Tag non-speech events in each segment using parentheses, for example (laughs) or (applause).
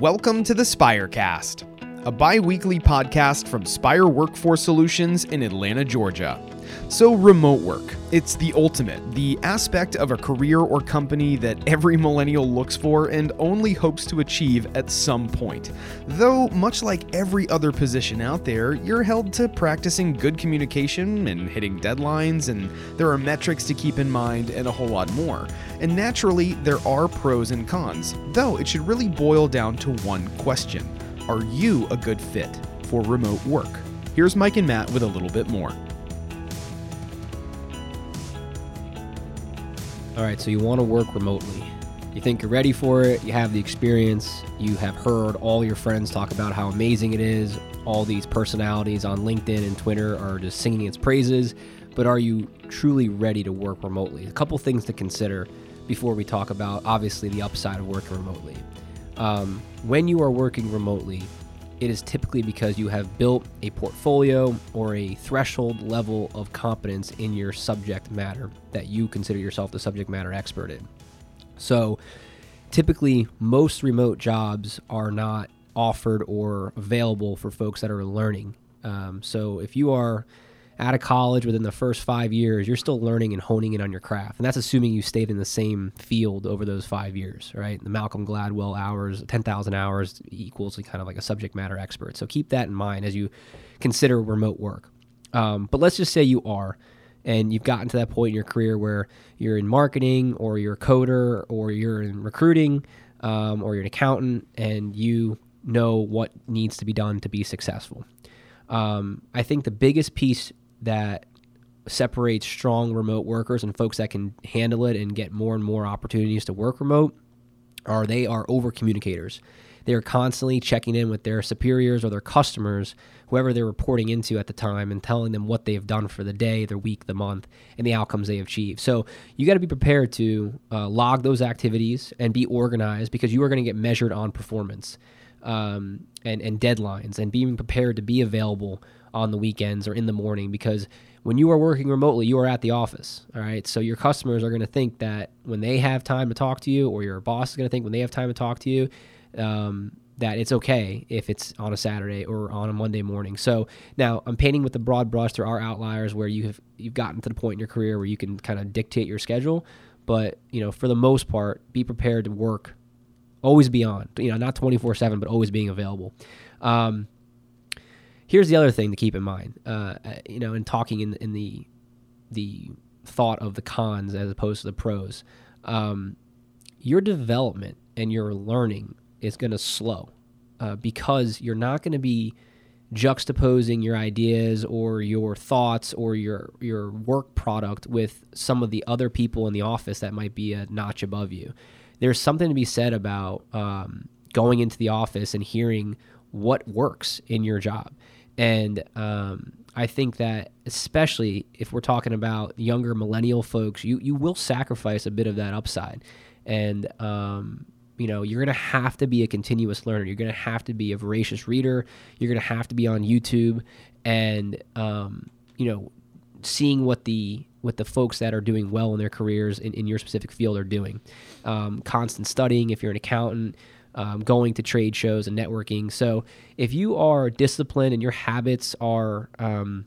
Welcome to the Spirecast, a bi weekly podcast from Spire Workforce Solutions in Atlanta, Georgia. So, remote work. It's the ultimate, the aspect of a career or company that every millennial looks for and only hopes to achieve at some point. Though, much like every other position out there, you're held to practicing good communication and hitting deadlines, and there are metrics to keep in mind and a whole lot more. And naturally, there are pros and cons, though it should really boil down to one question Are you a good fit for remote work? Here's Mike and Matt with a little bit more. All right, so you want to work remotely. You think you're ready for it, you have the experience, you have heard all your friends talk about how amazing it is. All these personalities on LinkedIn and Twitter are just singing its praises, but are you truly ready to work remotely? A couple things to consider before we talk about obviously the upside of working remotely. Um, when you are working remotely, it is typically because you have built a portfolio or a threshold level of competence in your subject matter that you consider yourself the subject matter expert in. So, typically, most remote jobs are not offered or available for folks that are learning. Um, so, if you are out of college within the first five years, you're still learning and honing in on your craft. And that's assuming you stayed in the same field over those five years, right? The Malcolm Gladwell hours, 10,000 hours equals kind of like a subject matter expert. So keep that in mind as you consider remote work. Um, but let's just say you are, and you've gotten to that point in your career where you're in marketing or you're a coder or you're in recruiting um, or you're an accountant and you know what needs to be done to be successful. Um, I think the biggest piece that separates strong remote workers and folks that can handle it and get more and more opportunities to work remote are they are over communicators. They are constantly checking in with their superiors or their customers, whoever they're reporting into at the time, and telling them what they've done for the day, the week, the month, and the outcomes they have achieved. So you got to be prepared to uh, log those activities and be organized because you are going to get measured on performance um, and, and deadlines and being prepared to be available on the weekends or in the morning because when you are working remotely, you are at the office. All right. So your customers are going to think that when they have time to talk to you, or your boss is going to think when they have time to talk to you, um, that it's okay if it's on a Saturday or on a Monday morning. So now I'm painting with the broad brush. There are outliers where you have you've gotten to the point in your career where you can kind of dictate your schedule, but you know for the most part, be prepared to work. Always be on. You know, not 24 seven, but always being available. Um, here's the other thing to keep in mind. Uh, you know, in talking in in the the thought of the cons as opposed to the pros, um, your development and your learning is going to slow uh, because you're not going to be juxtaposing your ideas or your thoughts or your your work product with some of the other people in the office that might be a notch above you. There's something to be said about um, going into the office and hearing what works in your job. And um, I think that especially if we're talking about younger millennial folks, you you will sacrifice a bit of that upside, and um, you know you're to have to be a continuous learner. You're to have to be a voracious reader. You're to have to be on YouTube, and um, you know seeing what the what the folks that are doing well in their careers in, in your specific field are doing. Um, constant studying if you're an accountant um, going to trade shows and networking. So if you are disciplined and your habits are, um,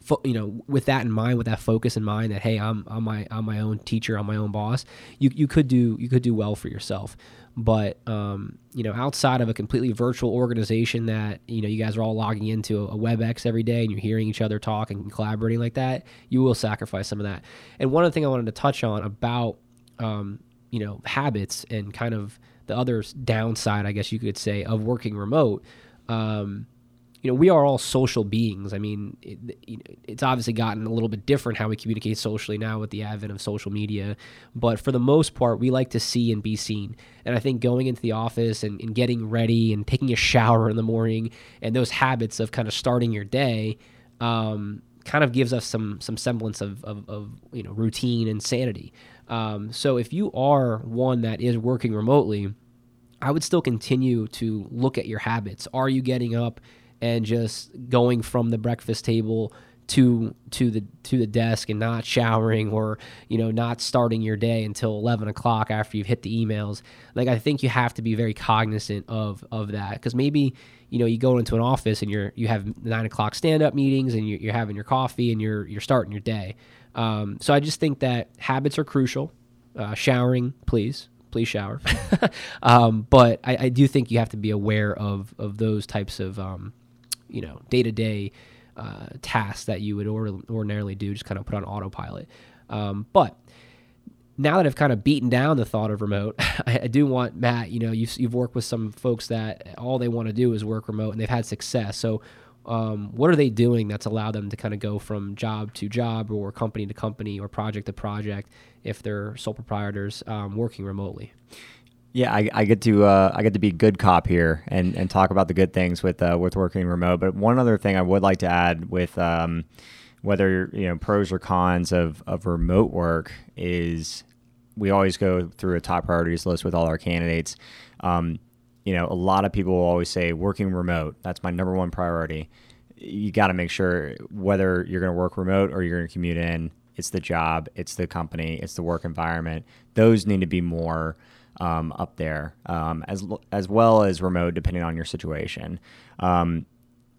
fo- you know, with that in mind, with that focus in mind, that hey, I'm I'm my I'm my own teacher, I'm my own boss. You you could do you could do well for yourself. But um, you know, outside of a completely virtual organization that you know you guys are all logging into a, WebEx every day and you're hearing each other talk and collaborating like that, you will sacrifice some of that. And one other thing I wanted to touch on about um, you know habits and kind of the other downside, I guess you could say, of working remote. Um, you know, we are all social beings. I mean, it, it's obviously gotten a little bit different how we communicate socially now with the advent of social media. But for the most part, we like to see and be seen. And I think going into the office and, and getting ready and taking a shower in the morning and those habits of kind of starting your day um, kind of gives us some some semblance of, of, of you know routine and sanity. Um, so if you are one that is working remotely, I would still continue to look at your habits. Are you getting up and just going from the breakfast table to to the to the desk and not showering or you know not starting your day until 11 o'clock after you've hit the emails. Like i think you have to be very cognizant of of that. Because maybe you know you go into an office and you're you have nine o'clock stand up meetings and you're, you're, having your coffee and you're you're starting your day. Um, so i just think that habits are crucial. Uh, showering please please shower. (laughs) Um, but I, I, do think you have to be aware of of those types of um, you know day to day uh, tasks that you would or- ordinarily do, just kind of put on autopilot. Um, but now that I've kind of beaten down the thought of remote, (laughs) I, I do want Matt. You know, you've, you've worked with some folks that all they want to do is work remote, and they've had success. So, um, what are they doing that's allowed them to kind of go from job to job, or company to company, or project to project, if they're sole proprietors um, working remotely? Yeah, I, I get to uh, I get to be good cop here and, and talk about the good things with uh, with working remote. But one other thing I would like to add with um, whether you know pros or cons of, of remote work is we always go through a top priorities list with all our candidates. Um, you know, a lot of people will always say working remote. That's my number one priority. You got to make sure whether you're going to work remote or you're going to commute in, it's the job, it's the company, it's the work environment. Those need to be more um, up there, um, as as well as remote, depending on your situation. Um,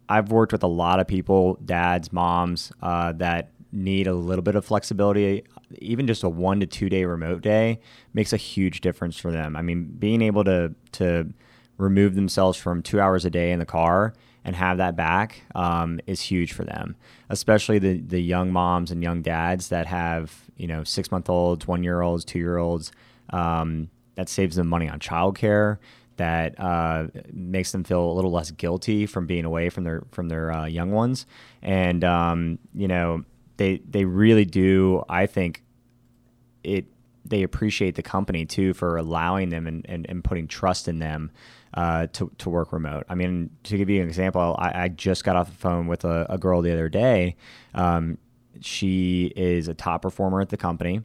I've worked with a lot of people, dads, moms, uh, that need a little bit of flexibility. Even just a one to two day remote day makes a huge difference for them. I mean, being able to to remove themselves from two hours a day in the car and have that back um, is huge for them, especially the the young moms and young dads that have you know six month olds, one year olds, two year olds. Um, that saves them money on childcare that uh, makes them feel a little less guilty from being away from their from their uh, young ones and um, you know they they really do I think it they appreciate the company too for allowing them and, and, and putting trust in them uh, to, to work remote. I mean, to give you an example, I, I just got off the phone with a, a girl the other day. Um, she is a top performer at the company.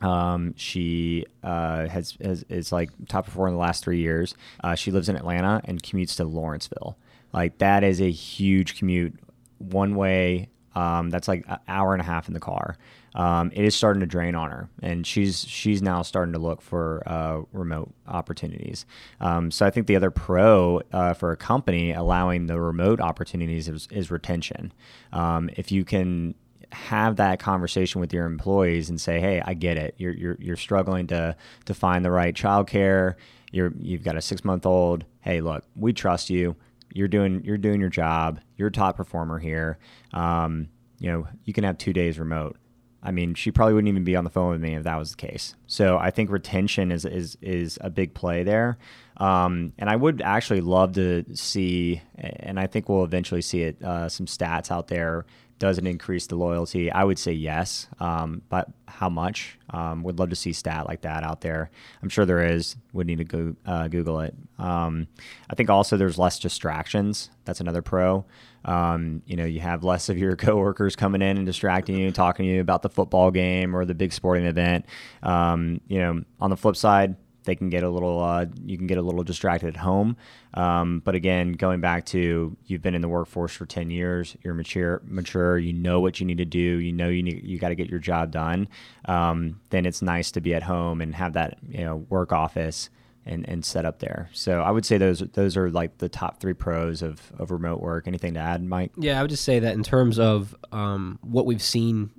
Um, she uh, has, has is like top performer in the last three years. Uh, she lives in Atlanta and commutes to Lawrenceville. Like that is a huge commute, one way. Um, that's like an hour and a half in the car. Um, it is starting to drain on her, and she's she's now starting to look for uh, remote opportunities. Um, so I think the other pro uh, for a company allowing the remote opportunities is, is retention. Um, if you can have that conversation with your employees and say, "Hey, I get it. You're you're, you're struggling to to find the right childcare. You're you've got a six month old. Hey, look, we trust you. You're doing you're doing your job. You're a top performer here. Um, you know, you can have two days remote. I mean, she probably wouldn't even be on the phone with me if that was the case. So I think retention is is is a big play there. Um, and I would actually love to see, and I think we'll eventually see it, uh, some stats out there does it increase the loyalty? I would say yes, um, but how much? Um, would love to see stat like that out there. I'm sure there is. Would need to go uh, Google it. Um, I think also there's less distractions. That's another pro. Um, you know, you have less of your (laughs) coworkers coming in and distracting you, talking to you about the football game or the big sporting event. Um, you know, on the flip side, they can get a little uh, you can get a little distracted at home. Um, but again, going back to you've been in the workforce for ten years, you're mature, mature. You know what you need to do. You know you need you got to get your job done. Um, then it's nice to be at home and have that you know work office and, and set up there. So I would say those those are like the top three pros of, of remote work. Anything to add, Mike? Yeah, I would just say that in terms of um, what we've seen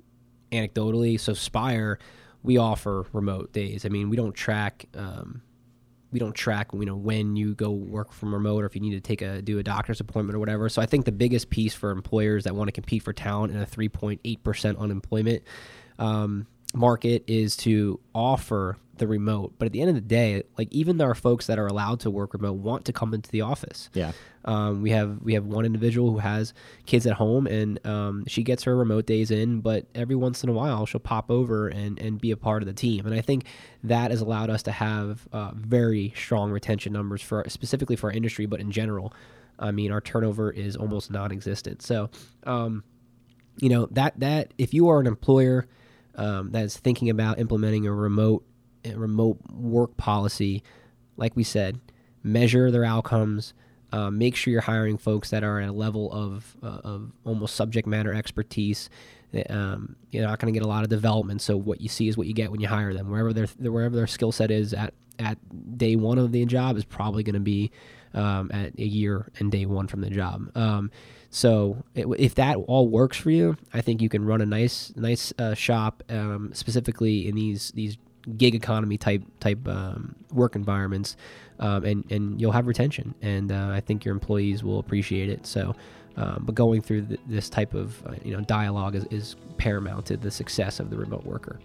anecdotally, so Spire we offer remote days. I mean, we don't track um, we don't track you know when you go work from remote or if you need to take a do a doctor's appointment or whatever. So I think the biggest piece for employers that want to compete for talent in a 3.8 percent unemployment um, market is to offer the remote. But at the end of the day, like even our folks that are allowed to work remote want to come into the office. Yeah. Um, we have we have one individual who has kids at home, and um, she gets her remote days in. But every once in a while, she'll pop over and and be a part of the team. And I think that has allowed us to have uh, very strong retention numbers for specifically for our industry, but in general. I mean, our turnover is almost non-existent. So, um, you know that that if you are an employer um, that is thinking about implementing a remote remote work policy, like we said, measure their outcomes, Um, make sure you're hiring folks that are at a level of, uh, of almost subject matter expertise. Um, you're not going to get a lot of development, so what you see is what you get when you hire them. Wherever their wherever their skill set is at at day one of the job is probably going to be um, at a year and day one from the job. Um, so if that all works for you, I think you can run a nice nice uh, shop um, specifically in these these gig economy type type um, work environments, um, and and you'll have retention, and uh, I think your employees will appreciate it. So. Um, but going through th- this type of uh, you know dialogue is, is paramount to the success of the remote worker.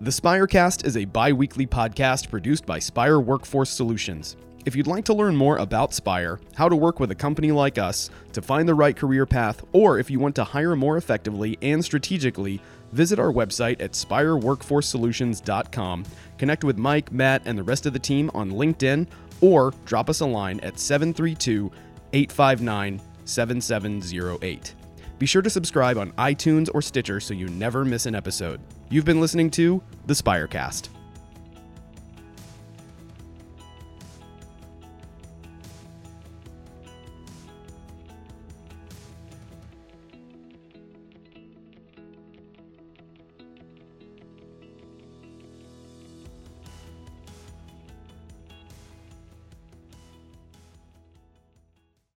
The Spirecast is a bi weekly podcast produced by Spire Workforce Solutions. If you'd like to learn more about Spire, how to work with a company like us, to find the right career path, or if you want to hire more effectively and strategically, visit our website at spireworkforcesolutions.com, connect with Mike, Matt, and the rest of the team on LinkedIn, or drop us a line at 732 859 7708. Be sure to subscribe on iTunes or Stitcher so you never miss an episode. You've been listening to The Spirecast.